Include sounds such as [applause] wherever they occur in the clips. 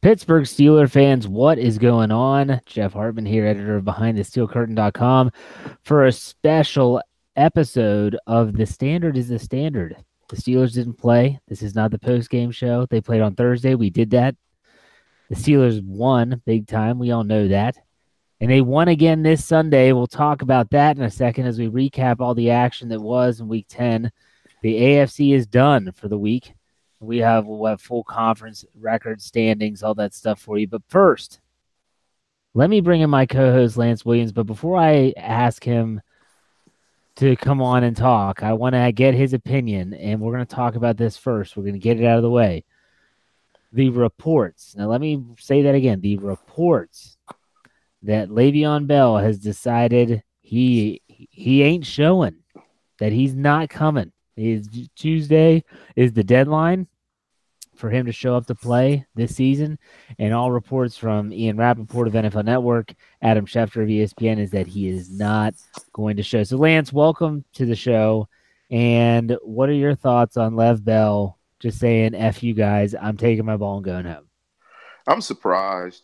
Pittsburgh Steeler fans, what is going on? Jeff Hartman here, editor of BehindTheSteelCurtain.com, for a special episode of The Standard is the Standard. The Steelers didn't play. This is not the post game show. They played on Thursday. We did that. The Steelers won big time. We all know that. And they won again this Sunday. We'll talk about that in a second as we recap all the action that was in week 10. The AFC is done for the week. We have we'll have full conference record standings, all that stuff for you. But first, let me bring in my co-host Lance Williams. But before I ask him to come on and talk, I want to get his opinion, and we're going to talk about this first. We're going to get it out of the way. The reports. Now, let me say that again. The reports that Le'Veon Bell has decided he he ain't showing, that he's not coming. Is Tuesday is the deadline for him to show up to play this season. And all reports from Ian Rapoport of NFL Network, Adam Schefter of ESPN, is that he is not going to show. So, Lance, welcome to the show. And what are your thoughts on Lev Bell just saying, F you guys, I'm taking my ball and going home? I'm surprised.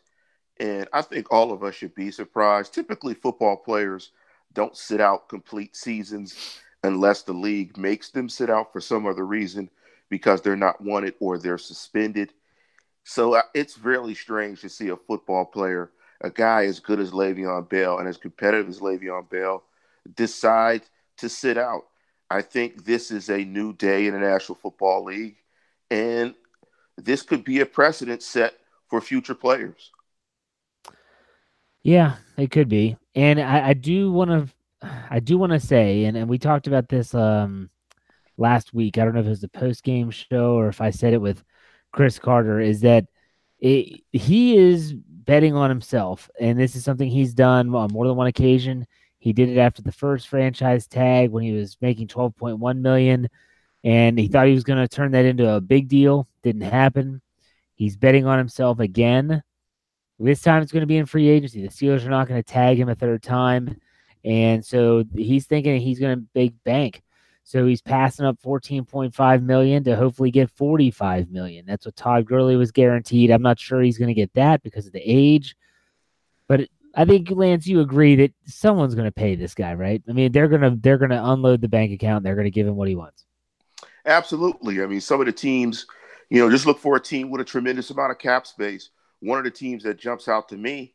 And I think all of us should be surprised. Typically, football players don't sit out complete seasons unless the league makes them sit out for some other reason because they're not wanted or they're suspended. So uh, it's really strange to see a football player, a guy as good as Le'Veon Bell and as competitive as Le'Veon Bell, decide to sit out. I think this is a new day in the National Football League, and this could be a precedent set for future players. Yeah, it could be, and I, I do want to I do want to say, and, and we talked about this um, last week. I don't know if it was the post game show or if I said it with Chris Carter. Is that it, he is betting on himself, and this is something he's done on more than one occasion. He did it after the first franchise tag when he was making twelve point one million, and he thought he was going to turn that into a big deal. Didn't happen. He's betting on himself again. This time it's going to be in free agency. The Steelers are not going to tag him a third time. And so he's thinking he's going to big bank. So he's passing up 14.5 million to hopefully get 45 million. That's what Todd Gurley was guaranteed. I'm not sure he's going to get that because of the age. But I think Lance, you agree that someone's going to pay this guy, right? I mean, they're going to they're going to unload the bank account. They're going to give him what he wants. Absolutely. I mean, some of the teams, you know, just look for a team with a tremendous amount of cap space. One of the teams that jumps out to me,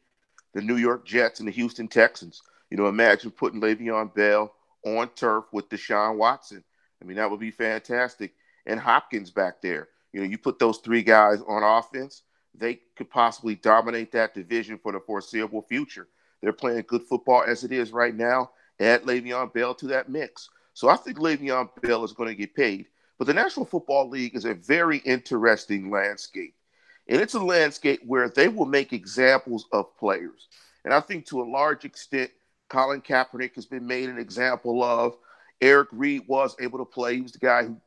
the New York Jets and the Houston Texans. You know, imagine putting Le'Veon Bell on turf with Deshaun Watson. I mean, that would be fantastic. And Hopkins back there. You know, you put those three guys on offense, they could possibly dominate that division for the foreseeable future. They're playing good football as it is right now. Add Le'Veon Bell to that mix. So I think Le'Veon Bell is going to get paid. But the National Football League is a very interesting landscape. And it's a landscape where they will make examples of players. And I think to a large extent, Colin Kaepernick has been made an example of. Eric Reid was able to play. He was the guy who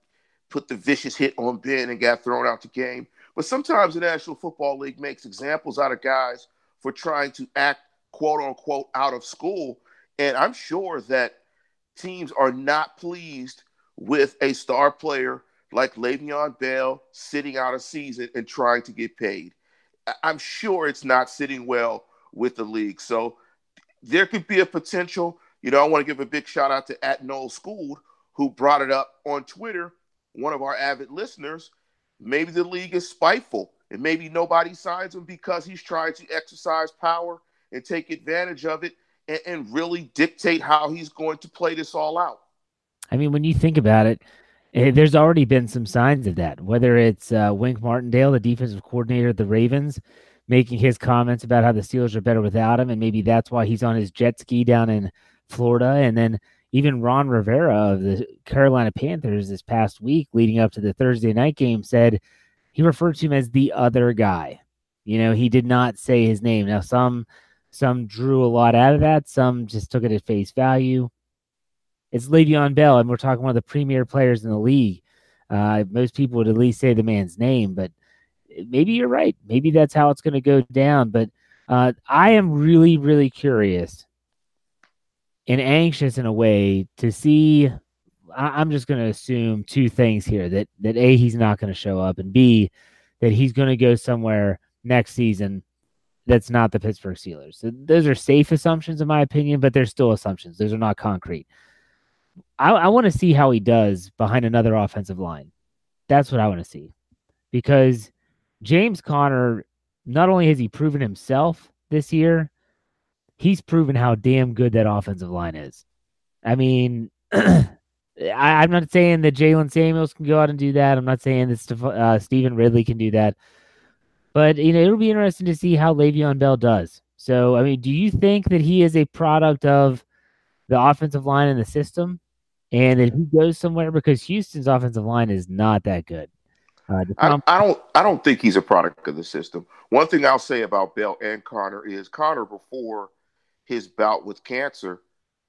put the vicious hit on Ben and got thrown out the game. But sometimes the National Football League makes examples out of guys for trying to act quote unquote out of school. And I'm sure that teams are not pleased with a star player like Le'Veon Bell sitting out a season and trying to get paid. I'm sure it's not sitting well with the league. So there could be a potential. You know, I want to give a big shout out to at Noel Schooled who brought it up on Twitter. One of our avid listeners. Maybe the league is spiteful, and maybe nobody signs him because he's trying to exercise power and take advantage of it and, and really dictate how he's going to play this all out. I mean, when you think about it, eh, there's already been some signs of that. Whether it's uh, Wink Martindale, the defensive coordinator of the Ravens, making his comments about how the Steelers are better without him, and maybe that's why he's on his jet ski down in Florida. And then even Ron Rivera of the Carolina Panthers this past week, leading up to the Thursday night game, said he referred to him as the other guy. You know, he did not say his name. Now, some some drew a lot out of that. Some just took it at face value. It's Le'Veon Bell, and we're talking one of the premier players in the league. Uh, most people would at least say the man's name, but maybe you're right. Maybe that's how it's going to go down. But uh, I am really, really curious and anxious in a way to see. I, am just going to assume two things here: that that a he's not going to show up, and b that he's going to go somewhere next season that's not the Pittsburgh Steelers. So those are safe assumptions, in my opinion, but they're still assumptions. Those are not concrete. I, I want to see how he does behind another offensive line. That's what I want to see. Because James Conner, not only has he proven himself this year, he's proven how damn good that offensive line is. I mean, [clears throat] I, am not saying that Jaylen Samuels can go out and do that. I'm not saying that Steph- uh, Stevan Ridley can do that. But you know, it'll be interesting to see how Le'Veon Bell does. So, I mean, do you think that he is a product of the offensive line and the system, and if he goes somewhere because Houston's offensive line is not that good? Uh, I, I, don't. I don't think he's a product of the system. One thing I'll say about Bell and Conner is Conner before his bout with cancer,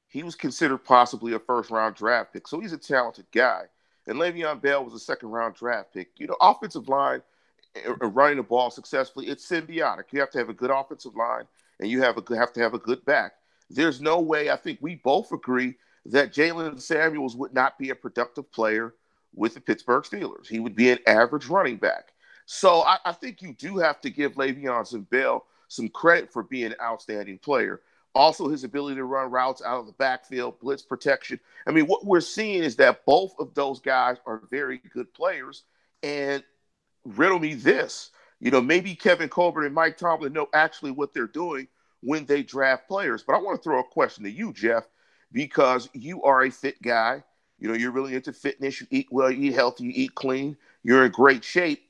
he was considered possibly a first round draft pick. So he's a talented guy. And Le'Veon Bell was a second round draft pick. You know, offensive line running the ball successfully, it's symbiotic. You have to have a good offensive line, and you have a have to have a good back. There's no way. I think we both agree that Jaylen Samuels would not be a productive player with the Pittsburgh Steelers. He would be an average running back. So I, I think you do have to give Le'Veon and Bell some credit for being an outstanding player. Also, his ability to run routes out of the backfield, blitz protection. I mean, what we're seeing is that both of those guys are very good players. And riddle me this. You know, maybe Kevin Colbert and Mike Tomlin know actually what they're doing when they draft players. But I want to throw a question to you, Jeff, because you are a fit guy. You know, you're really into fitness. You eat well, you eat healthy, you eat clean. You're in great shape.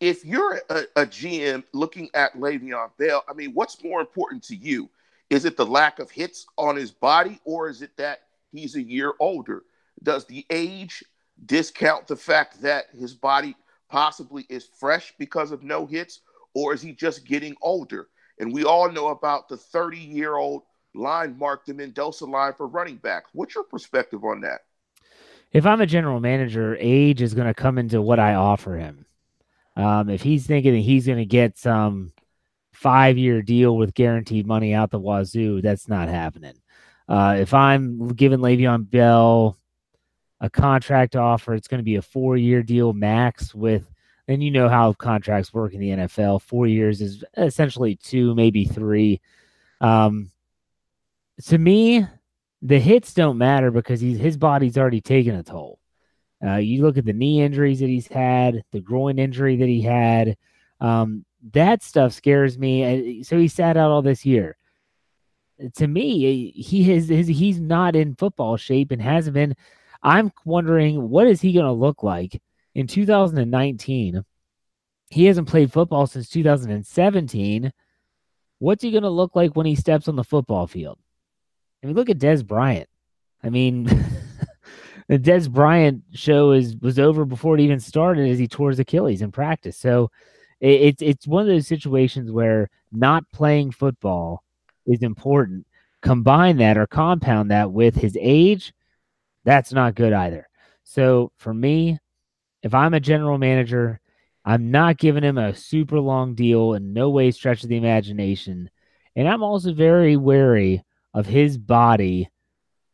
If you're a, a GM looking at Le'Veon Bell, I mean, what's more important to you? Is it the lack of hits on his body, or is it that he's a year older? Does the age discount the fact that his body possibly is fresh because of no hits, or is he just getting older? And we all know about the 30 year old line mark, the Mendoza line for running backs. What's your perspective on that? If I'm a general manager, age is going to come into what I offer him. Um, if he's thinking that he's going to get some five year deal with guaranteed money out the wazoo, that's not happening. Uh, if I'm giving Le'Veon Bell a contract offer. It's going to be a four year deal max with, and you know how contracts work in the NFL. Four years is essentially two, maybe three. Um, to me, the hits don't matter because he's, his body's already taken a toll. Uh, you look at the knee injuries that he's had, the groin injury that he had. Um, that stuff scares me. So he sat out all this year. To me, he has his, he's not in football shape and hasn't been I'm wondering what is he going to look like in 2019? He hasn't played football since 2017. What's he going to look like when he steps on the football field? I mean, look at Dez Bryant. I mean, [laughs] the Dez Bryant show is was over before it even started as he tore his Achilles in practice. So it, it's it's one of those situations where not playing football is important. Combine that or compound that with his age that's not good either. So for me, if I'm a general manager, I'm not giving him a super long deal in no way stretch of the imagination. And I'm also very wary of his body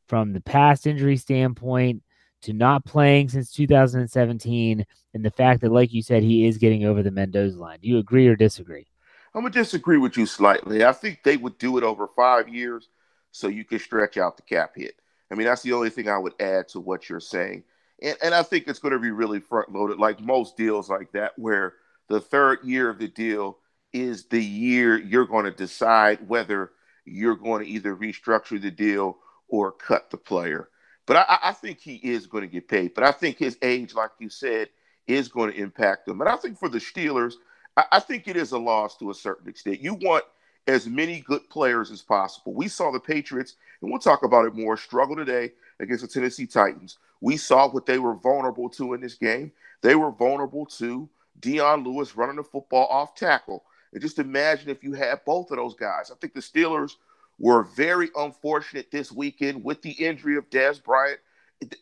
from the past injury standpoint to not playing since 2017 and the fact that, like you said, he is getting over the Mendoza line. Do you agree or disagree? I'm going to disagree with you slightly. I think they would do it over five years so you can stretch out the cap hit. I mean, that's the only thing I would add to what you're saying. And, and I think it's going to be really front loaded, like most deals like that, where the third year of the deal is the year you're going to decide whether you're going to either restructure the deal or cut the player. But I, I think he is going to get paid. But I think his age, like you said, is going to impact him. And I think for the Steelers, I, I think it is a loss to a certain extent. You want as many good players as possible. We saw the Patriots, and we'll talk about it more, struggle today against the Tennessee Titans. We saw what they were vulnerable to in this game. They were vulnerable to Dion Lewis running the football off tackle. And just imagine if you had both of those guys. I think the Steelers were very unfortunate this weekend with the injury of Dez Bryant.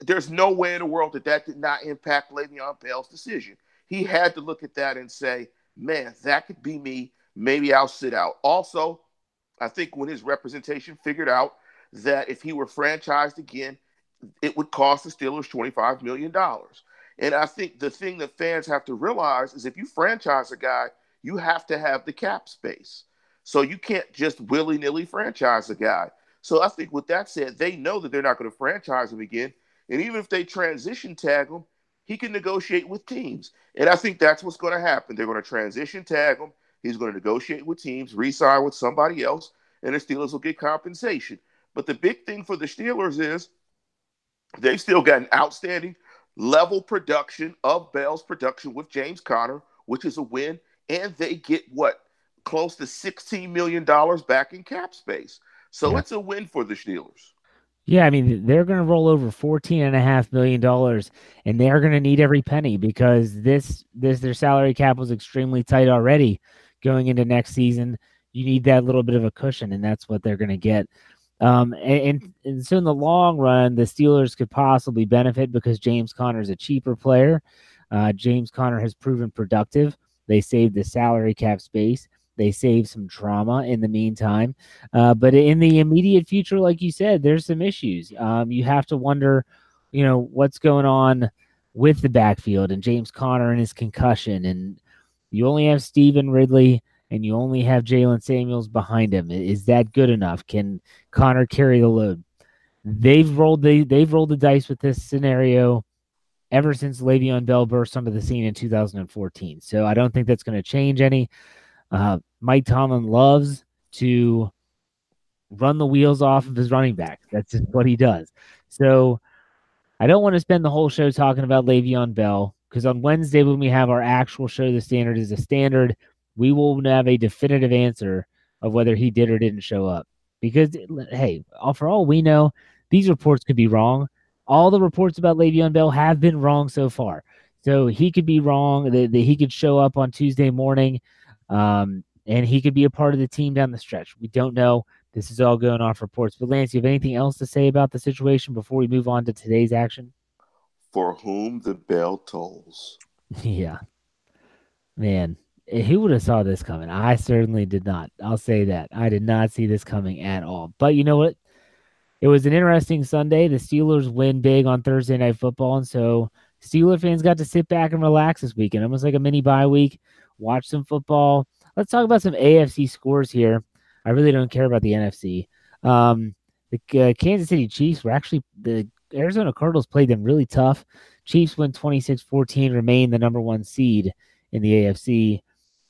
There's no way in the world that that did not impact Le'Veon Bell's decision. He had to look at that and say, man, that could be me maybe I'll sit out. Also, I think when his representation figured out that if he were franchised again, it would cost the Steelers $25 million. And I think the thing that fans have to realize is if you franchise a guy, you have to have the cap space. So you can't just willy nilly franchise a guy. So I think with that said, they know that they're not going to franchise him again. And even if they transition tag him, he can negotiate with teams. And I think that's what's going to happen. They're going to transition tag him. He's going to negotiate with teams, re-sign with somebody else, and the Steelers will get compensation. But the big thing for the Steelers is they've still got an outstanding level production of Bell's production with James Conner, which is a win, and they get what close to $16 million back in cap space. So yeah. it's a win for the Steelers. Yeah, I mean they're going to roll over fourteen and a half million dollars, and they're going to need every penny because this this their salary cap was extremely tight already going into next season. You need that little bit of a cushion, and that's what they're going to get. Um, and, and so in the long run, the Steelers could possibly benefit because James Conner is a cheaper player. Uh, James Conner has proven productive. They saved the salary cap space. They save some trauma in the meantime. Uh, but in the immediate future, like you said, there's some issues. Um, you have to wonder, you know, what's going on with the backfield and James Conner and his concussion. And you only have Stevan Ridley and you only have Jaylen Samuels behind him. Is that good enough? Can Conner carry the load? They've rolled the they've rolled the dice with this scenario ever since Le'Veon Bell burst onto the scene in 2014. So I don't think that's going to change any. Uh, Mike Tomlin loves to run the wheels off of his running back. That's just what he does. So I don't want to spend the whole show talking about Le'Veon Bell because on Wednesday when we have our actual show, the standard is a standard. We will have a definitive answer of whether he did or didn't show up. Because hey, for all we know, these reports could be wrong. All the reports about Le'Veon Bell have been wrong so far. So he could be wrong. That, that he could show up on Tuesday morning um, and he could be a part of the team down the stretch. We don't know. This is all going off reports. But Lance, you have anything else to say about the situation before we move on to today's action? For whom the bell tolls. [laughs] yeah, man, eh, who would have saw this coming? I certainly did not. I'll say that I did not see this coming at all. But you know what? It was an interesting Sunday. The Steelers win big on Thursday Night Football, and so Steeler fans got to sit back and relax this weekend, almost like a mini bye week watch some football. Let's talk about some AFC scores here. I really don't care about the NFC. Um, the uh, Kansas City Chiefs were actually the Arizona Cardinals played them really tough. Chiefs win 26-14, remain the number one seed in the AFC.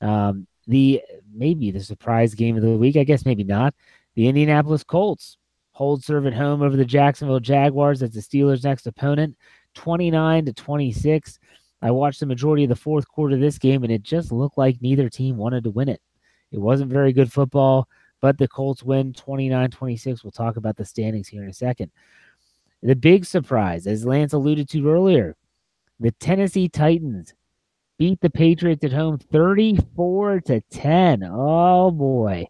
Um, the maybe the surprise game of the week, I guess maybe not. The Indianapolis Colts hold serve at home over the Jacksonville Jaguars. That's the Steelers' next opponent, 29 to 26. I watched the majority of the fourth quarter of this game, and it just looked like neither team wanted to win it. It wasn't very good football, but the Colts win 29 26. We'll talk about the standings here in a second. The big surprise, as Lance alluded to earlier, the Tennessee Titans beat the Patriots at home 34 to 10. Oh boy.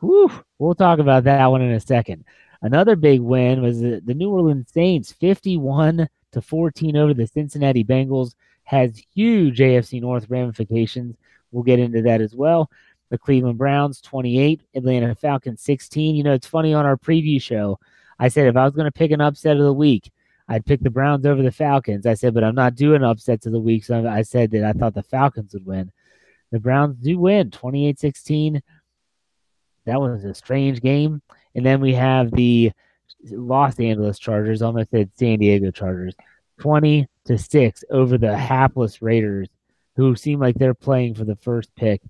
Whew. We'll talk about that one in a second. Another big win was the, the New Orleans Saints 51 to 14 over the Cincinnati Bengals has huge AFC North ramifications. We'll get into that as well. The Cleveland Browns 28, Atlanta Falcons 16. You know, it's funny on our preview show, I said if I was going to pick an upset of the week, I'd pick the Browns over the Falcons. I said, but I'm not doing upsets of the week. So I said that I thought the Falcons would win. The Browns do win 28 16. That was a strange game. And then we have the Los Angeles Chargers, almost said San Diego Chargers, 20 to 6 over the hapless Raiders, who seem like they're playing for the first pick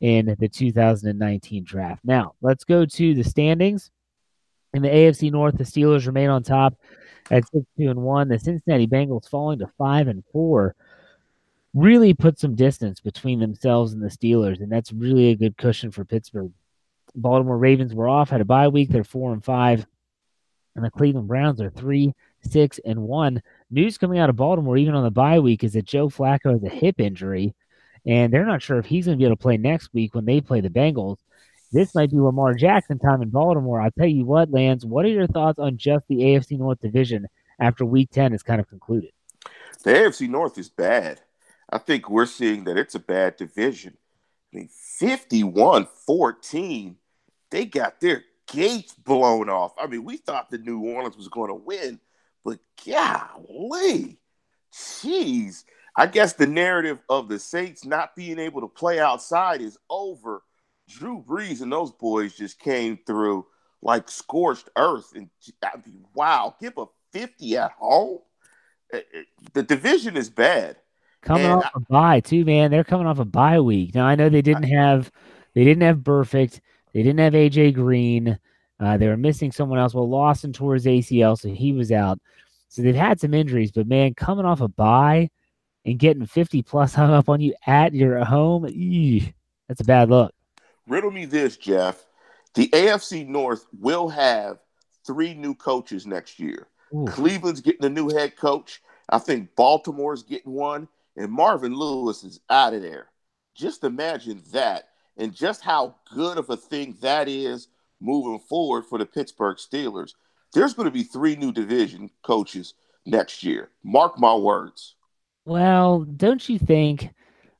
in the 2019 draft. Now, let's go to the standings. In the AFC North, the Steelers remain on top at 6 2 and 1. The Cincinnati Bengals falling to 5 and 4 really put some distance between themselves and the Steelers, and that's really a good cushion for Pittsburgh. Baltimore Ravens were off, had a bye week. They're 4 and 5. And the Cleveland Browns are 3 6 and 1 news coming out of Baltimore, even on the bye week, is that Joe Flacco has a hip injury, and they're not sure if he's going to be able to play next week when they play the Bengals. This might be Lamar Jackson time in Baltimore. I'll tell you what, Lance, what are your thoughts on just the AFC North division after week 10 is kind of concluded? The AFC North is bad. I think we're seeing that it's a bad division. I mean, 51 14, they got their gates blown off. I mean, we thought the New Orleans was going to win but golly, jeez. I guess the narrative of the Saints not being able to play outside is over. Drew Brees and those boys just came through like scorched earth. And I mean, wow, give a 50 at home. Eh, eh, the division is bad. Coming and off I, a bye too, man. They're coming off a bye week. Now I know they didn't I, have they didn't have Burfict, they didn't have AJ Green. Uh, they were missing someone else. Well, Lawson tore his ACL, so he was out. So they've had some injuries, but man, coming off a bye and getting 50 plus hung up on you at your home, eesh, that's a bad look. Riddle me this, Jeff. The AFC North will have three new coaches next year. Ooh. Cleveland's getting a new head coach. I think Baltimore's getting one, and Marvin Lewis is out of there. Just imagine that, and just how good of a thing that is moving forward for the Pittsburgh Steelers. There's going to be three new division coaches next year. Mark my words. Well, don't you think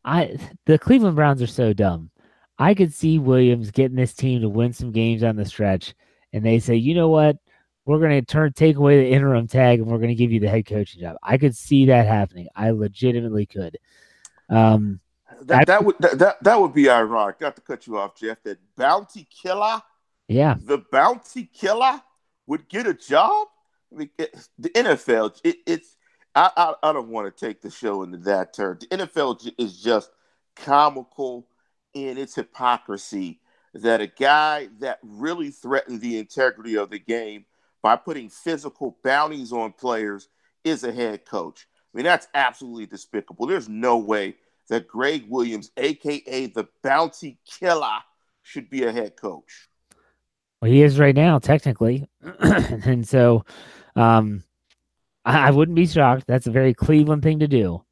I the Cleveland Browns are so dumb. I could see Williams getting this team to win some games on the stretch, and they say, you know what? We're going to turn take away the interim tag, and we're going to give you the head coaching job. I could see that happening. I legitimately could. Um, that, that would that, that, that would be ironic. Got to cut you off, Jeff. That bounty killer, yeah, the bounty killer would get a job. I mean, it, the NFL, it, it's I, I I don't want to take the show into that turn. The NFL is just comical in its hypocrisy that a guy that really threatened the integrity of the game by putting physical bounties on players is a head coach. I mean, that's absolutely despicable. There's no way that Gregg Williams, aka the bounty killer, should be a head coach. Well, he is right now, technically. [clears throat] and so um, I, I wouldn't be shocked. That's a very Cleveland thing to do.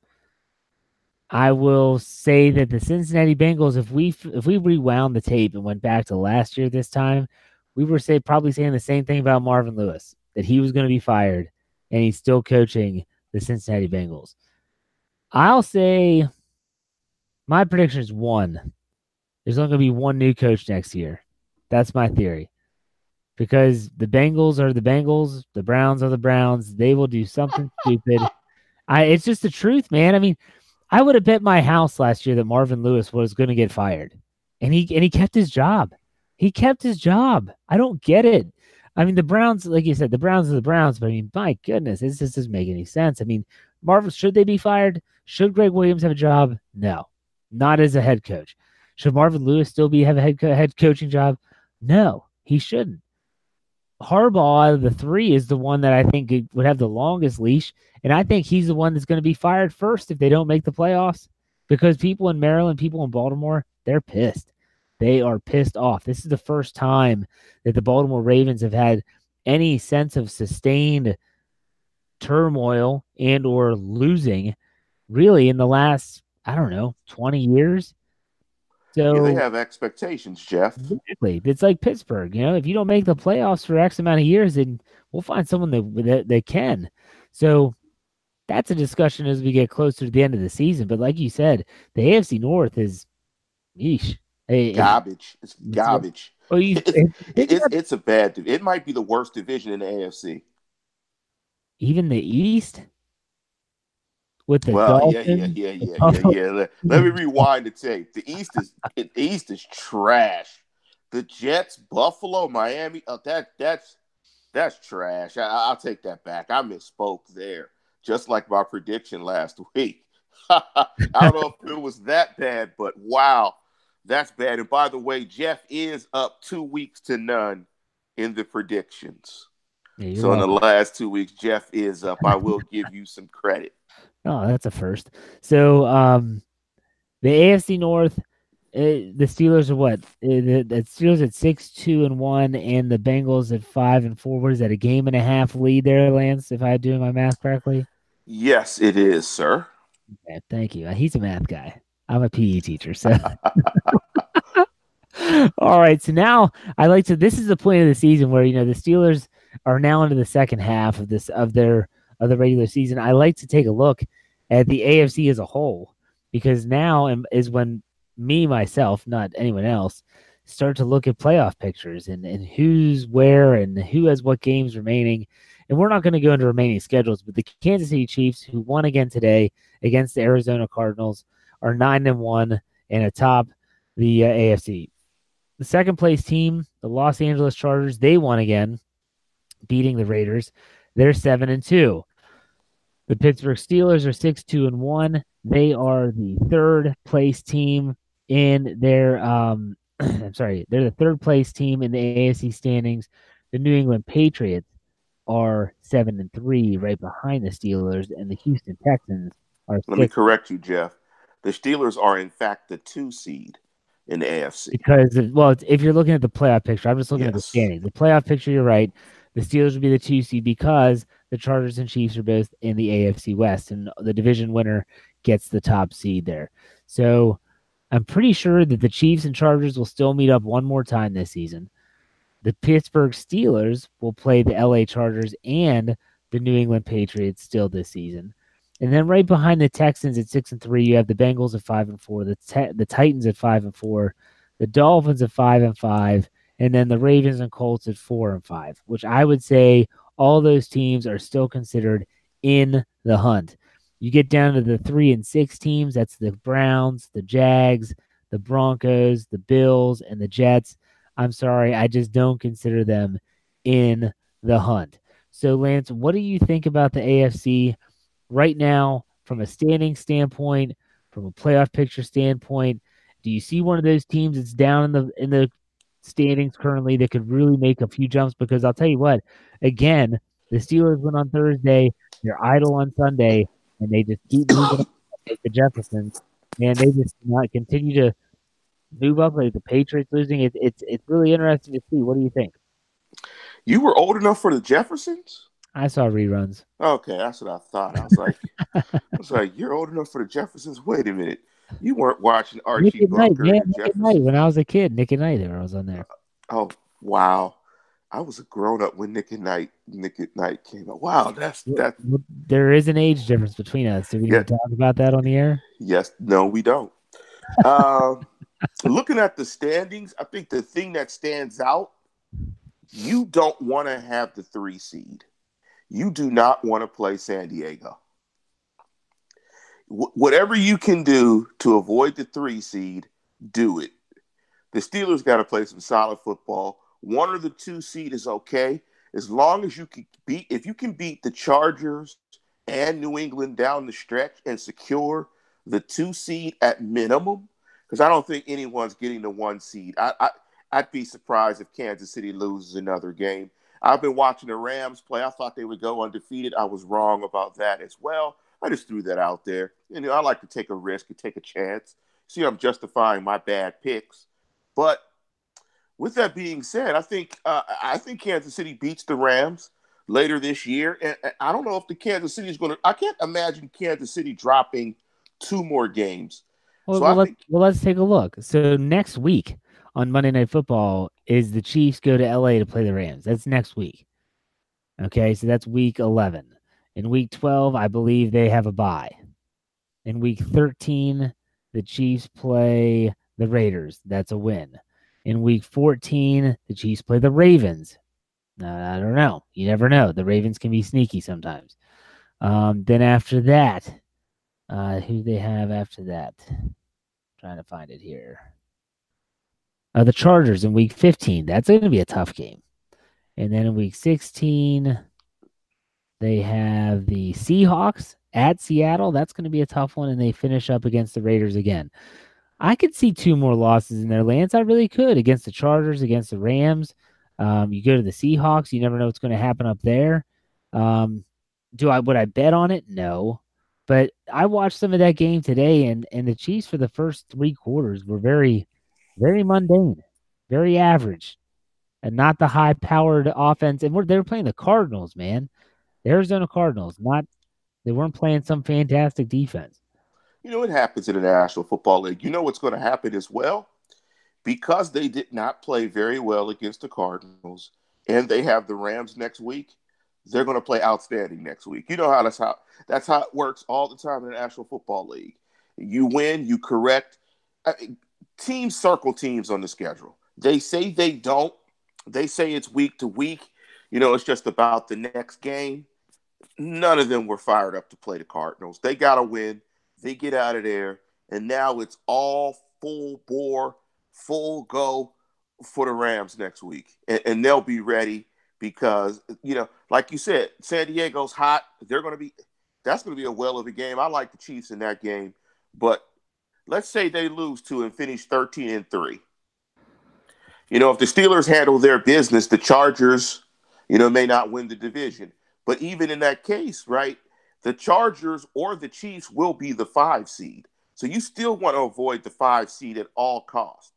I will say that the Cincinnati Bengals, if we if we rewound the tape and went back to last year this time, we were say probably saying the same thing about Marvin Lewis that he was going to be fired, and he's still coaching the Cincinnati Bengals. I'll say my prediction is one. There's only going to be one new coach next year. That's my theory. Because the Bengals are the Bengals, the Browns are the Browns. They will do something [laughs] stupid. I it's just the truth, man. I mean, I would have bet my house last year that Marvin Lewis was going to get fired, and he and he kept his job. He kept his job. I don't get it. I mean, the Browns, like you said, the Browns are the Browns, but I mean, my goodness, this just doesn't make any sense. I mean, Marvin, should they be fired? Should Gregg Williams have a job? No, not as a head coach. Should Marvin Lewis still be have a head co- head coaching job? No, he shouldn't. Harbaugh out of the three is the one that I think would have the longest leash, and I think he's the one that's going to be fired first if they don't make the playoffs. Because people in Maryland, people in Baltimore, they're pissed. They are pissed off. This is the first time that the Baltimore Ravens have had any sense of sustained turmoil and or losing really in the last, I don't know, 20 years. So yeah, they have expectations, Jeff. Exactly. It's like Pittsburgh. You know, if you don't make the playoffs for X amount of years, then we'll find someone that that, that can. So that's a discussion as we get closer to the end of the season. But like you said, the AFC North is, yeesh, garbage. It's garbage. Well, you, it's, it's, it's a bad. It might be the worst division in the AFC. Even the East with the well, Dolphins? yeah, yeah, yeah, yeah, [laughs] yeah, yeah. Let, let me rewind the tape. The East is the East is trash. The Jets, Buffalo, Miami. Oh, that that's that's trash. I, will take that back. I misspoke there. Just like my prediction last [laughs] week. [laughs] I don't know if it was that bad, but wow, that's bad. And by the way, Jeff is up two weeks to none in the predictions. Yeah, so in the last two weeks, Jeff is up. I will give you some credit. Oh, that's a first. So um, the AFC North, uh, the Steelers are what? Uh, the, the Steelers at six, two, and one, and the Bengals at five and four. What is that? A game and a half lead there, Lance? If I'm doing my math correctly. Yes, it is, sir. Okay, thank you. He's a math guy. I'm a PE teacher, so. [laughs] All right, so now I like to. This is the point of the season where you know the Steelers are now into the second half of this of their of the regular season, I like to take a look at the AFC as a whole because now is when me myself, not anyone else, start to look at playoff pictures and, and who's where and who has what games remaining. And we're not going to go into remaining schedules, but the Kansas City Chiefs, who won again today against the Arizona Cardinals, are nine and one and atop the uh, AFC. The second place team, the Los Angeles Chargers, they won again, beating the Raiders. They're seven and two. The Pittsburgh Steelers are six two and one. They are the third place team in their um [clears throat] I'm sorry, they're the third place team in the AFC standings. The New England Patriots are seven and three, right behind the Steelers, and the Houston Texans are. Let me correct you, Jeff. The Steelers are in fact the two seed in the AFC because well, if you're looking at the playoff picture, I'm just looking yes. at the standings. The playoff picture, you're right. The Steelers would be the two seed because the Chargers and Chiefs are both in the AFC West, and the division winner gets the top seed there. So I'm pretty sure that the Chiefs and Chargers will still meet up one more time this season. The Pittsburgh Steelers will play the LA Chargers and the New England Patriots still this season. And then right behind the Texans at six and three, you have the Bengals at five and four, the te- the Titans at five and four, the Dolphins at five and five, and then the Ravens and Colts at four and five. Which I would say all those teams are still considered in the hunt. You get down to the three and six teams. That's the Browns, the Jags, the Broncos, the Bills, and the Jets. I'm sorry, I just don't consider them in the hunt. So, Lance, what do you think about the AFC right now from a standing standpoint, from a playoff picture standpoint? Do you see one of those teams that's down in the in the standings currently that could really make a few jumps? Because I'll tell you what, again, the Steelers went on Thursday, they're idle on Sunday and they just keep moving up like the Jeffersons, and they just not continue to move up like the Patriots losing. It, it's it's really interesting to see. What do you think? You were old enough for the Jeffersons. I saw reruns. Okay, that's what I thought. I was like, [laughs] I was like, you're old enough for the Jeffersons. Wait a minute, you weren't watching Archie Nick Bunker. Night, yeah, Nick Night. When I was a kid, Nick at Nite, I was on there. Oh wow! I was a grown up when Nick at Nite Nick at Nite came out. Wow, that's that. There is an age difference between us. Do we yeah. talk about that on the air? Yes. No, we don't. uh, [laughs] looking at the standings, I think the thing that stands out, you don't want to have the three seed. You do not want to play San Diego. Wh- whatever you can do to avoid the three seed, do it. The Steelers got to play some solid football one or the two seed is okay as long as you can beat. If you can beat the Chargers and New England down the stretch and secure the two seed at minimum, because I don't think anyone's getting the one seed. I, I I'd be surprised if Kansas City loses another game. I've been watching the Rams play. I thought they would go undefeated. I was wrong about that as well. I just threw that out there. You know, I like to take a risk and take a chance. See, I'm justifying my bad picks. But with that being said, I think uh, I think Kansas City beats the Rams later this year, and I don't know if the Kansas City is going to. I can't imagine Kansas City dropping two more games. Well, so well, let's, well, let's take a look. So next week on Monday Night Football is the Chiefs go to LA to play the Rams. That's next week. Okay, so that's week 11. In week 12, I believe they have a bye. In week 13, the Chiefs play the Raiders. That's a win. In week 14, the Chiefs play the Ravens. Uh, I don't know. You never know. The Ravens can be sneaky sometimes. Um, then after that, uh, who they have after that? I'm trying to find it here. Uh, the Chargers in week 15. That's going to be a tough game. And then in week 16, they have the Seahawks at Seattle. That's going to be a tough one. And they finish up against the Raiders again. I could see two more losses in there, Lance. I really could against the Chargers, against the Rams. Um, you go to the Seahawks, you never know what's going to happen up there. Um, do I would I bet on it? No. But I watched some of that game today, and and the Chiefs for the first three quarters were very, very mundane, very average, and not the high powered offense. And we're, they were playing the Cardinals, man, Arizona Cardinals. Not they weren't playing some fantastic defense. You know, what happens in the National Football League. You know what's going to happen as well? Because they did not play very well against the Cardinals and they have the Rams next week, they're going to play outstanding next week. You know how that's how that's how it works all the time in the National Football League. You win, you correct. teams circle teams on the schedule. They say they don't. They say it's week to week. you know, it's just about the next game. None of them were fired up to play the Cardinals. They got to win. They get out of there, and now it's all full bore, full go for the Rams next week, and, and they'll be ready because you know, like you said, San Diego's hot. They're going to be. That's going to be a well of a game. I like the Chiefs in that game, but let's say they lose to and finish thirteen and three. You know, if the Steelers handle their business, the Chargers, you know, may not win the division. But even in that case, right, the Chargers or the Chiefs will be the five seed. So you still want to avoid the five seed at all costs.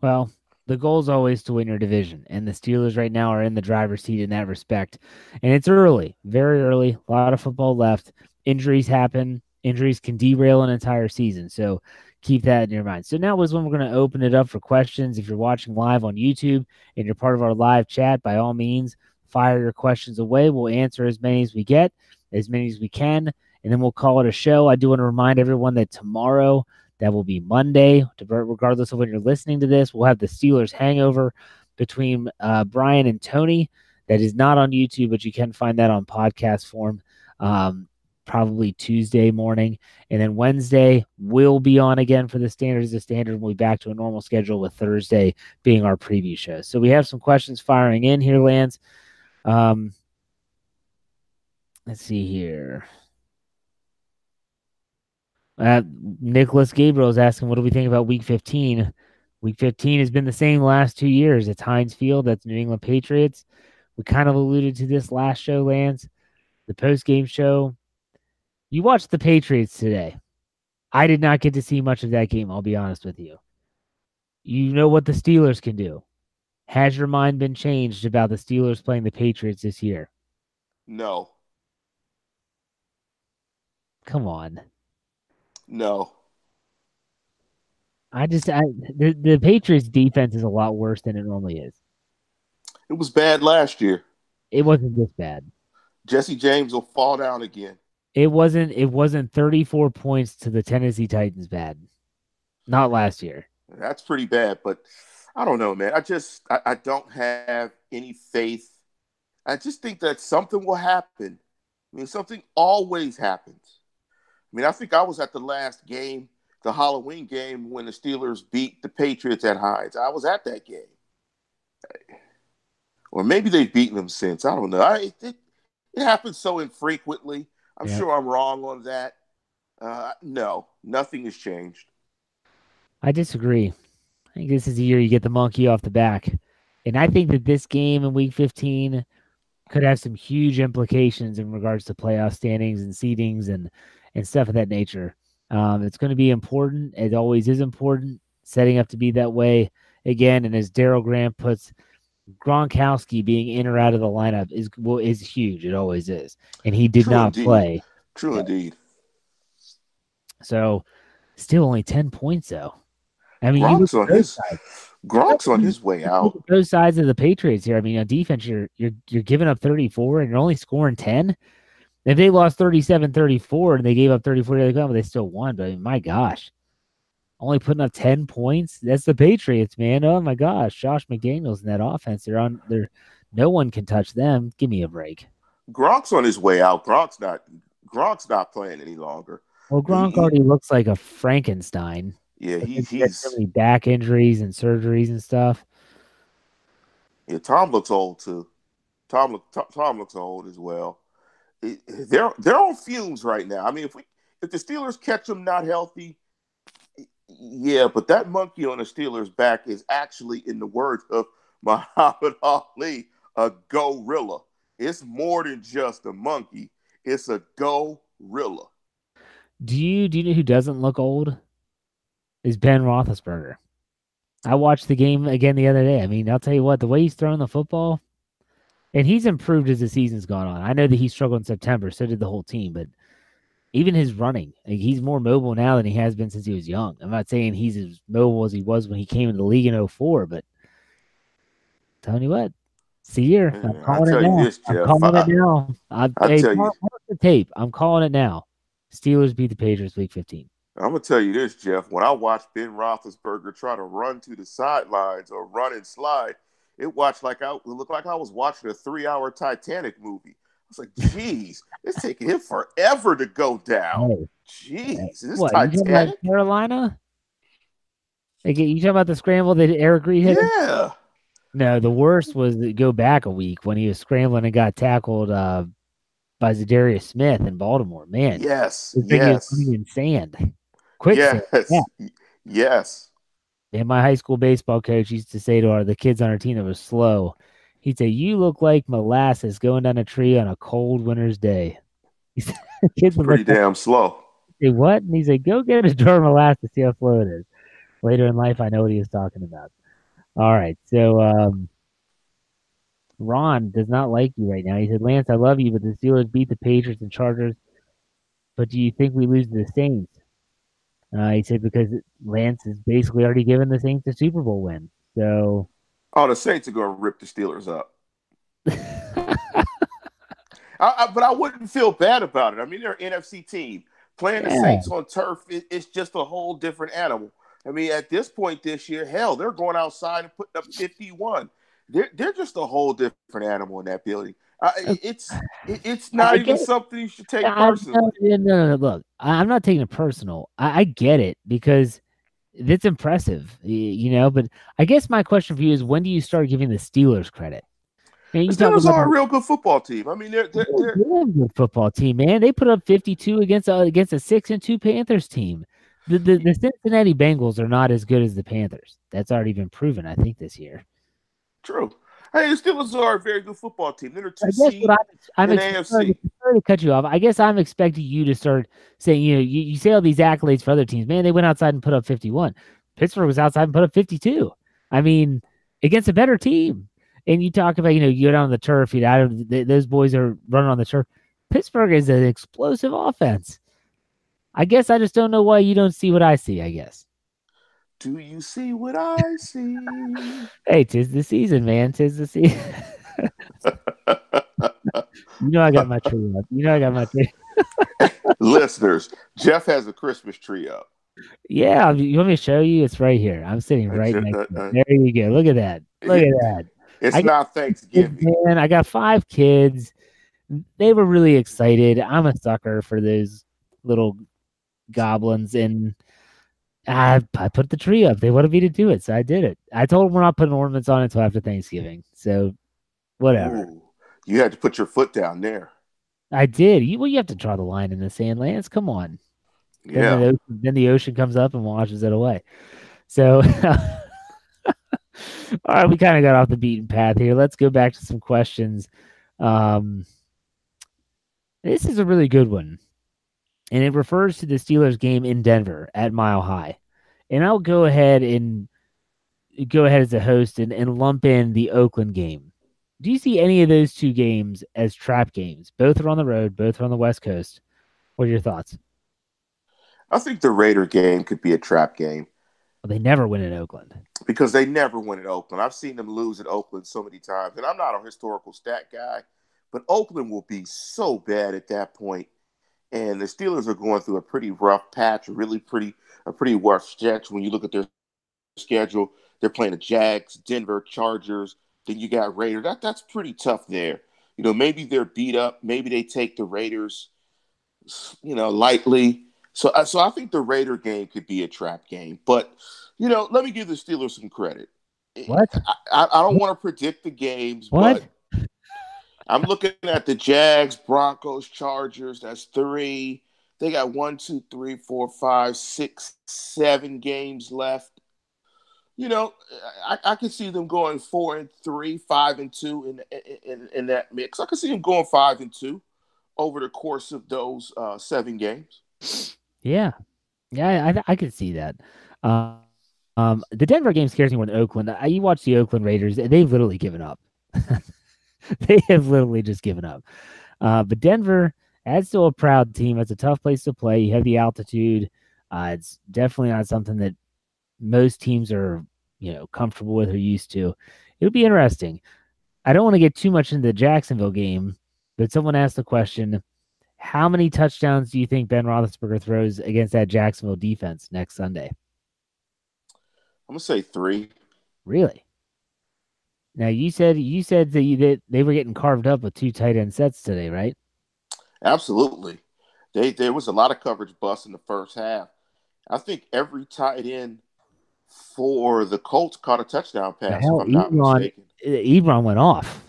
Well, the goal is always to win your division, and the Steelers right now are in the driver's seat in that respect. And it's early, very early. A lot of football left. Injuries happen. Injuries can derail an entire season. So keep that in your mind. So now is when we're going to open it up for questions. If you're watching live on YouTube and you're part of our live chat, by all means, fire your questions away. We'll answer as many as we get, as many as we can, and then we'll call it a show. I do want to remind everyone that tomorrow, that will be Monday, regardless of when you're listening to this, we'll have the Steelers hangover between uh, Brian and Tony. That is not on YouTube, but you can find that on podcast form. Um, probably Tuesday morning. And then Wednesday will be on again for the standards of standard. We'll be back to a normal schedule with Thursday being our preview show. So we have some questions firing in here, Lance. Um, let's see here. Uh, Nicholas Gabriel is asking, what do we think about week 15? Week 15 has been the same last two years. It's Heinz Field. That's New England Patriots. We kind of alluded to this last show, Lance. The post game show, you watched the Patriots today. I did not get to see much of that game, I'll be honest with you. You know what the Steelers can do. Has your mind been changed about the Steelers playing the Patriots this year? No. Come on. No. I just I the, the Patriots defense is a lot worse than it normally is. It was bad last year. It wasn't this bad. Jesse James will fall down again. It wasn't. It wasn't 34 points to the Tennessee Titans. Bad, not last year. That's pretty bad, but I don't know, man. I just I, I don't have any faith. I just think that something will happen. I mean, something always happens. I mean, I think I was at the last game, the Halloween game, when the Steelers beat the Patriots at Heinz. I was at that game. Or maybe they've beaten them since. I don't know. I, it, it happens so infrequently. I'm yeah. sure I'm wrong on that. Uh, no, nothing has changed. I disagree. I think this is the year you get the monkey off the back. And I think that this game in week 15 could have some huge implications in regards to playoff standings and seedings and, and stuff of that nature. Um, it's going to be important. It always is important, setting up to be that way again. And as Daryl Graham puts, Gronkowski being in or out of the lineup is well, is huge. It always is, and he did True not indeed. play. True indeed. So, still only ten points though. I mean, Gronk's on his sides. Gronk's on his way out. Both sides of the Patriots here. I mean, on defense, you're you're you're giving up 34 and you're only scoring 10. If they lost 37-34 and they gave up 34, they, they still won. But I mean, my gosh, only putting up 10 points. That's the Patriots, man. Oh my gosh. Josh McDaniels and that offense. They're on there. No one can touch them. Give me a break. Gronk's on his way out. Gronk's not Gronk's not playing any longer. Well, Gronk he, already looks like a Frankenstein. Yeah, he, he's so many back injuries and surgeries and stuff. Yeah, Tom looks old too. Tom look Tom looks old as well. they're they're on fumes right now. I mean, if we if the Steelers catch them not healthy, yeah, but that monkey on the Steelers' back is actually, in the words of [laughs] Muhammad Ali, a gorilla. It's more than just a monkey. It's a gorilla. Do you do you know who doesn't look old? Is Ben Roethlisberger. I watched the game again the other day. I mean, I'll tell you what, the way he's throwing the football, and he's improved as the season's gone on. I know that he struggled in September, so did the whole team, but even his running, like he's more mobile now than he has been since he was young. I'm not saying he's as mobile as he was when he came into the league in 04, but telling you what, see here. I'm mm, calling it now. This, I'm calling I, it now. I, I'll hey, tell you. the tape. I'm calling it now. Steelers beat the Patriots week 15. I'm gonna tell you this, Jeff. When I watched Ben Roethlisberger try to run to the sidelines or run and slide, it watched like I it looked like I was watching a three hour Titanic movie. I was like, geez, it's taking him forever to go down. Oh. Jeez, is this what, Titanic? Carolina? Like, you talking about the scramble that Eric Reid hit? Yeah. No, the worst was to go back a week when he was scrambling and got tackled uh, by Za'Darius Smith in Baltimore. Man, yes, yes, in sand. Quick, yes, yeah. yes. And my high school baseball coach used to say to our the kids on our team that was slow, he'd say, "You look like molasses going down a tree on a cold winter's day." [laughs] He said, "Kids pretty damn slow." Say what? And he said, "Go get a jar of molasses, see how slow it is." Later in life, I know what he was talking about. All right, so um, Ron does not like you right now. He said, Lance, I love you, but the Steelers beat the Patriots and Chargers. But do you think we lose to the Saints? Uh, he said because Lance has basically already given the Saints a Super Bowl win. So, oh, the Saints are going to rip the Steelers up. [laughs] I, I, but I wouldn't feel bad about it. I mean, they're an NFC team playing yeah. the Saints on turf. It, it's just a whole different animal. I mean, at this point this year, hell, they're going outside and putting up 51. They're, they're just a whole different animal in that building. Uh, it's it's not even it. something you should take personally. No, no, no, look, I'm not taking it personal. I, I get it because it's impressive, you know. But I guess my question for you is, when do you start giving the Steelers credit? Man, the Steelers are a real good football team. I mean, they're they're, they're, they're a good football team, man. They put up 52 against a, against a six and two Panthers team the, the, the Cincinnati Bengals are not as good as the Panthers. That's already been proven, I think, this year. True. Hey, the Steelers are a very good football team. They're two seed I'm, I'm. Sorry to cut you off. I guess I'm expecting you to start saying, you know, you, you say all these accolades for other teams. Man, they went outside and put up 51. Pittsburgh was outside and put up 52. I mean, against a better team. And you talk about, you know, you go down on the turf, you know, those boys are running on the turf. Pittsburgh is an explosive offense. I guess I just don't know why you don't see what I see, I guess. Do you see what I see? [laughs] hey, tis the season, man. Tis the season. [laughs] you know I got my tree up. You know I got my tree. [laughs] Listeners, Jeff has a Christmas tree up. Yeah, you want me to show you? It's right here. I'm sitting right uh, next to it. There you go. Look at that. Look at that. It's I not Thanksgiving. Man, I got five kids. They were really excited. I'm a sucker for those little goblins and I, I put the tree up. They wanted me to do it, so I did it. I told them we're not putting ornaments on it until after Thanksgiving. So whatever. Ooh, you had to put your foot down there. I did. You, well, you have to draw the line in the sand, Lance. Come on. Yeah. Then the, ocean, then the ocean comes up and washes it away. So, [laughs] all right, we kind of got off the beaten path here. Let's go back to some questions. Um, this is a really good one and it refers to the Steelers game in Denver at Mile High. And I'll go ahead and go ahead as a host and, and lump in the Oakland game. Do you see any of those two games as trap games? Both are on the road, both are on the West Coast. What are your thoughts? I think the Raider game could be a trap game. Well, they never win in Oakland. Because they never win at Oakland. I've seen them lose at Oakland so many times. And I'm not a historical stat guy, but Oakland will be so bad at that point and the Steelers are going through a pretty rough patch, really pretty a pretty rough stretch when you look at their schedule. They're playing the Jags, Denver, Chargers. Then you got Raiders. That that's pretty tough there. You know, maybe they're beat up. Maybe they take the Raiders, you know, lightly. So, uh, so I think the Raider game could be a trap game. But, you know, let me give the Steelers some credit. What? I, I don't want to predict the games, what? but I'm looking at the Jags, Broncos, Chargers. That's three. They got one, two, three, four, five, six, seven games left. You know, I, I can see them going four and three, five and two in in, in that mix. I can see them going five and two over the course of those uh, seven games. Yeah, yeah, I I could see that. Uh, um, the Denver game scares me more than Oakland. I, you watch the Oakland Raiders; they've literally given up. [laughs] [laughs] they have literally just given up. Uh, but Denver, that's still a proud team. It's a tough place to play. You have the altitude. Uh, it's definitely not something that most teams are, you know, comfortable with or used to. It'll be interesting. I don't want to get too much into the Jacksonville game, but someone asked the question: How many touchdowns do you think Ben Roethlisberger throws against that Jacksonville defense next Sunday? I'm gonna say three. Really? Now you said you said that, you, that they were getting carved up with two tight end sets today, right? Absolutely. They there was a lot of coverage bust in the first half. I think every tight end for the Colts caught a touchdown pass. Hell, if I'm not Ebron, mistaken. Eh, Ebron went off.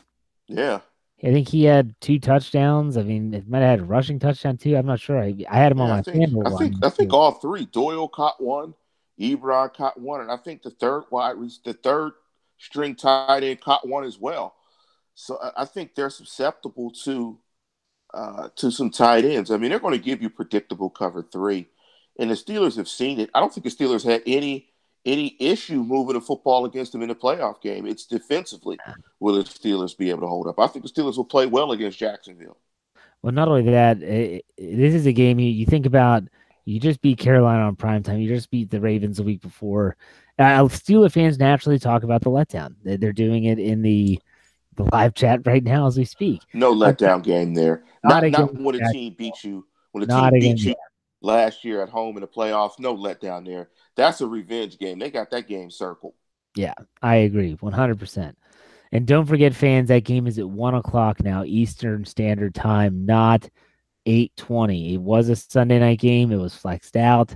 Yeah. I think he had two touchdowns. I mean, it might have had a rushing touchdown too. I'm not sure. I, I had him yeah, on my think, I think I think all three. Doyle caught one, Ebron caught one, and I think the third wide was the third string tight end caught one as well. So I think they're susceptible to uh, to some tight ends. I mean, they're going to give you predictable cover three, and the Steelers have seen it. I don't think the Steelers had any any issue moving the football against them in the playoff game. It's defensively will the Steelers be able to hold up. I think the Steelers will play well against Jacksonville. Well, not only that, it, it, this is a game you, you think about. You just beat Carolina on prime time. You just beat the Ravens the week before. Uh, Steeler fans naturally talk about the letdown. They're doing it in the the live chat right now as we speak. No letdown game there. Not, not, not when a team beat you. When a team beat you last year at home in the playoffs, no letdown there. That's a revenge game. They got that game circled. Yeah, I agree, one hundred percent. And don't forget, fans, that game is at one o'clock now, Eastern Standard Time, not eight twenty. It was a Sunday night game. It was flexed out.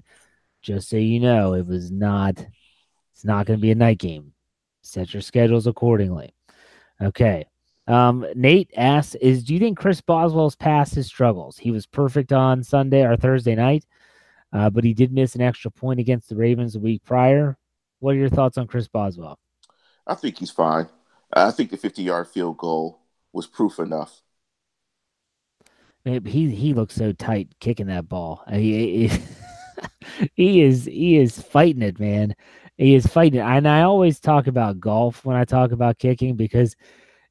Just so you know, it was not. It's not going to be a night game. Set your schedules accordingly. Okay. Um, Nate asks, "Is do you think Chris Boswell's past his struggles? He was perfect on Sunday or Thursday night, uh, but he did miss an extra point against the Ravens a week prior. What are your thoughts on Chris Boswell? I think he's fine. I think the 50-yard field goal was proof enough. Man, he he looks so tight kicking that ball. He, he, [laughs] he is he is fighting it, man. He is fighting. And I always talk about golf when I talk about kicking because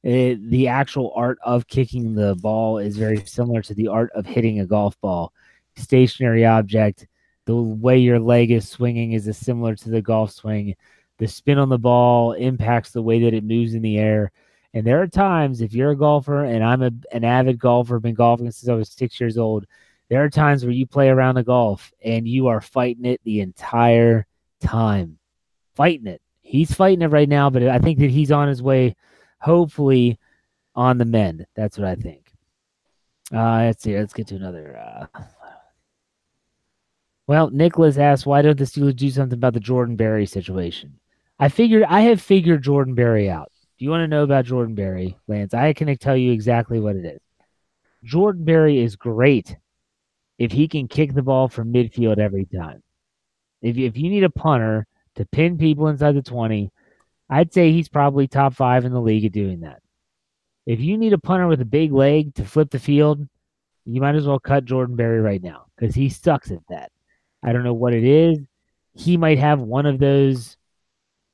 it, the actual art of kicking the ball is very similar to the art of hitting a golf ball. Stationary object, the way your leg is swinging is similar to the golf swing. The spin on the ball impacts the way that it moves in the air. And there are times, if you're a golfer, and I'm a, an avid golfer, been golfing since I was six years old, there are times where you play around the golf and you are fighting it the entire time fighting it. He's fighting it right now, but I think that he's on his way, hopefully, on the mend. That's what I think. Uh, let's see. Let's get to another. Uh... Well, Nicholas asked, why don't the Steelers do something about the Jordan Berry situation? I figured I have figured Jordan Berry out. Do you want to know about Jordan Berry, Lance? I can tell you exactly what it is. Jordan Berry is great if he can kick the ball from midfield every time. If if you need a punter to pin people inside the 20, I'd say he's probably top five in the league at doing that. If you need a punter with a big leg to flip the field, you might as well cut Jordan Berry right now because he sucks at that. I don't know what it is. He might have one of those.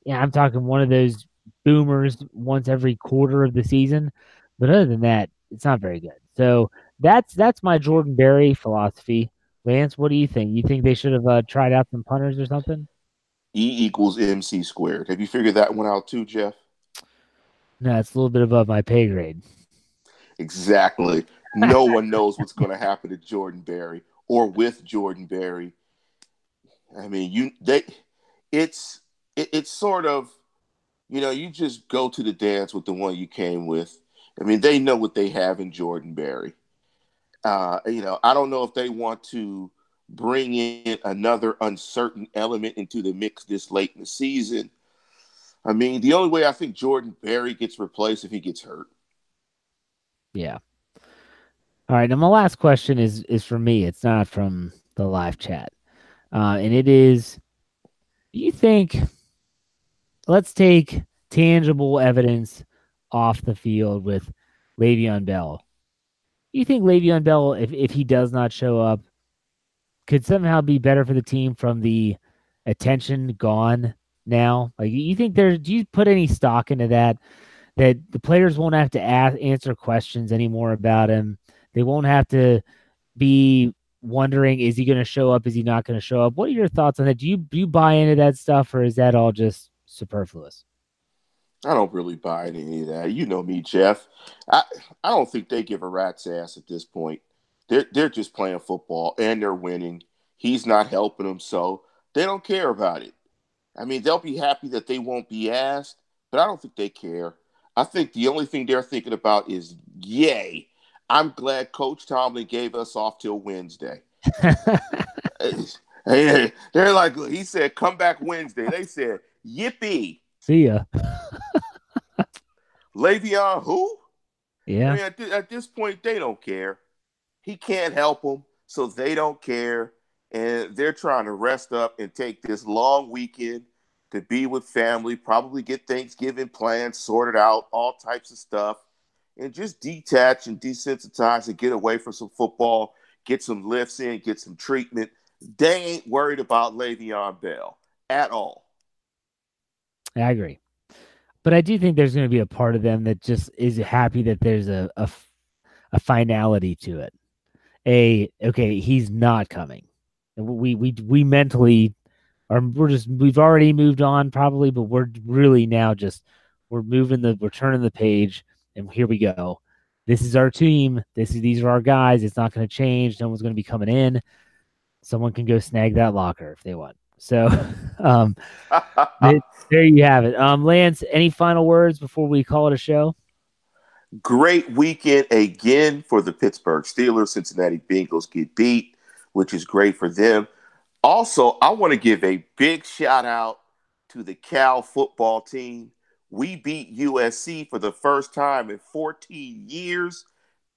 Yeah, I'm talking one of those boomers once every quarter of the season. But other than that, it's not very good. So that's that's my Jordan Berry philosophy. Lance, what do you think? You think they should have uh, tried out some punters or something? E equals MC squared. Have you figured that one out too, Jeff? No, it's a little bit above my pay grade. Exactly. No [laughs] one knows what's going to happen to Jordan Berry or with Jordan Berry. I mean, you they it's it, it's sort of you know, you just go to the dance with the one you came with. I mean, they know what they have in Jordan Berry. Uh, you know, I don't know if they want to bring in another uncertain element into the mix this late in the season. I mean, the only way I think Jordan Berry gets replaced if he gets hurt. Yeah. All right. Now my last question is is for me. It's not from the live chat, uh, and it is: Do you think? Let's take tangible evidence off the field with Le'Veon Bell. You think Le'Veon Bell, if if he does not show up, could somehow be better for the team from the attention gone now? Like, you think there? Do you put any stock into that? That the players won't have to ask, answer questions anymore about him. They won't have to be wondering, is he going to show up? Is he not going to show up? What are your thoughts on that? Do you do you buy into that stuff, or is that all just superfluous? I don't really buy into any of that. You know me, Jeff. I I don't think they give a rat's ass at this point. They're they're just playing football and they're winning. He's not helping them, so they don't care about it. I mean, they'll be happy that they won't be asked, but I don't think they care. I think the only thing they're thinking about is, yay, I'm glad Coach Tomlin gave us off till Wednesday. [laughs] hey, they're like, he said, come back Wednesday. They said, yippee. See ya. [laughs] Le'Veon, who? Yeah. I mean, at, th- at this point, they don't care. He can't help them, so they don't care. And they're trying to rest up and take this long weekend to be with family, probably get Thanksgiving plans sorted out, all types of stuff, and just detach and desensitize and get away from some football, get some lifts in, get some treatment. They ain't worried about Le'Veon Bell at all. I agree. But I do think there's going to be a part of them that just is happy that there's a, a, a finality to it. A, okay, he's not coming. We, we, we mentally are, we're just, we've already moved on probably, but we're really now just, we're moving the, we're turning the page and here we go. This is our team. This is, these are our guys. It's not going to change. No one's going to be coming in. Someone can go snag that locker if they want. So, [laughs] um, [laughs] there you have it. Um, Lance, any final words before we call it a show? Great weekend again for the Pittsburgh Steelers. Cincinnati Bengals get beat, which is great for them. Also, I want to give a big shout out to the Cal football team. We beat USC for the first time in 14 years.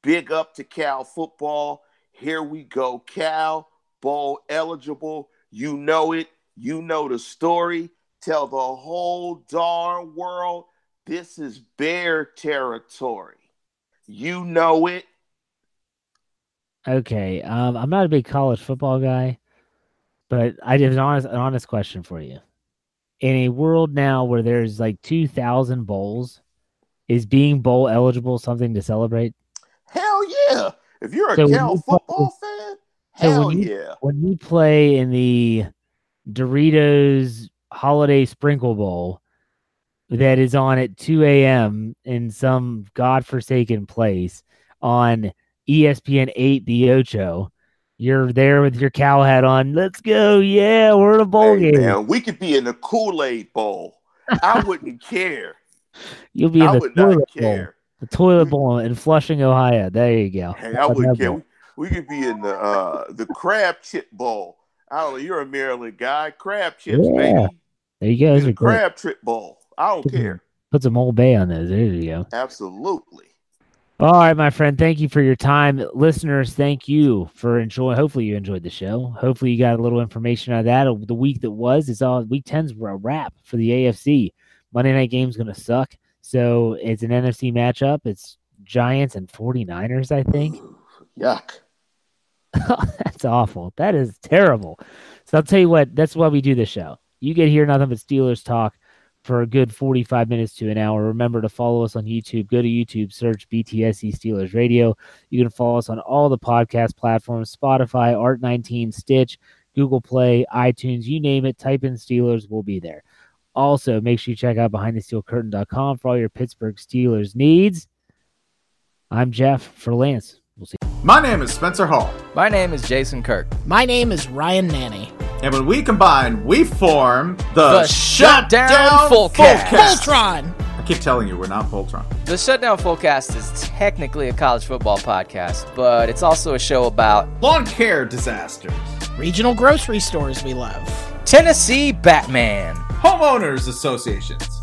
Big up to Cal football. Here we go. Cal, bowl eligible. You know it. You know the story. Tell the whole darn world this is bear territory. You know it. Okay. Um, I'm not a big college football guy, but I have an honest, an honest question for you. In a world now where there's like 2,000 bowls, is being bowl eligible something to celebrate? Hell yeah. If you're a so Cal football play, fan, so hell when you, yeah. When you play in the Doritos Holiday Sprinkle Bowl that is on at 2 a.m. in some godforsaken place on ESPN 8 The Ocho. You're there with your cow hat on. Let's go. Yeah, we're in a bowl hey, game. Man, we could be in the Kool Aid Bowl. I [laughs] wouldn't care. You'll be in I the toilet bowl. The toilet bowl in Flushing, Ohio. There you go. Hey, I wouldn't care. We, we could be in the uh, the crab chip bowl. I don't know. You're a Maryland guy. Crab chips, Yeah. baby. There you go. Those In are the crab trip bowl. I don't care. Put some Old Bay on those. There you go. Absolutely. All right, my friend. Thank you for your time. Listeners, thank you for enjoying. Hopefully, you enjoyed the show. Hopefully, you got a little information out of that. The week that was is all week 10's a wrap for the AFC. Monday night game's going to suck. So it's an NFC matchup. It's Giants and 49ers, I think. Yuck. [laughs] that's awful. That is terrible. So I'll tell you what, that's why we do this show. You get here nothing but Steelers talk for a good 45 minutes to an hour. Remember to follow us on YouTube. Go to YouTube, search BTSC Steelers Radio. You can follow us on all the podcast platforms Spotify, Art19, Stitch, Google Play, iTunes, you name it. Type in Steelers, we'll be there. Also, make sure you check out BehindTheSteelCurtain.com for all your Pittsburgh Steelers needs. I'm Jeff for Lance. We'll see. My name is Spencer Hall, My name is Jason Kirk. My name is Ryan Nanni. And when we combine, we form the, The Shutdown Fullcast. Voltron! I keep telling you, we're not Voltron. The Shutdown Fullcast is technically a college football podcast, but it's also a show about Lawn care disasters, Regional grocery stores we love. Tennessee Batman. homeowners associations,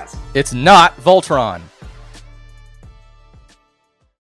Fullcast. It's not Voltron.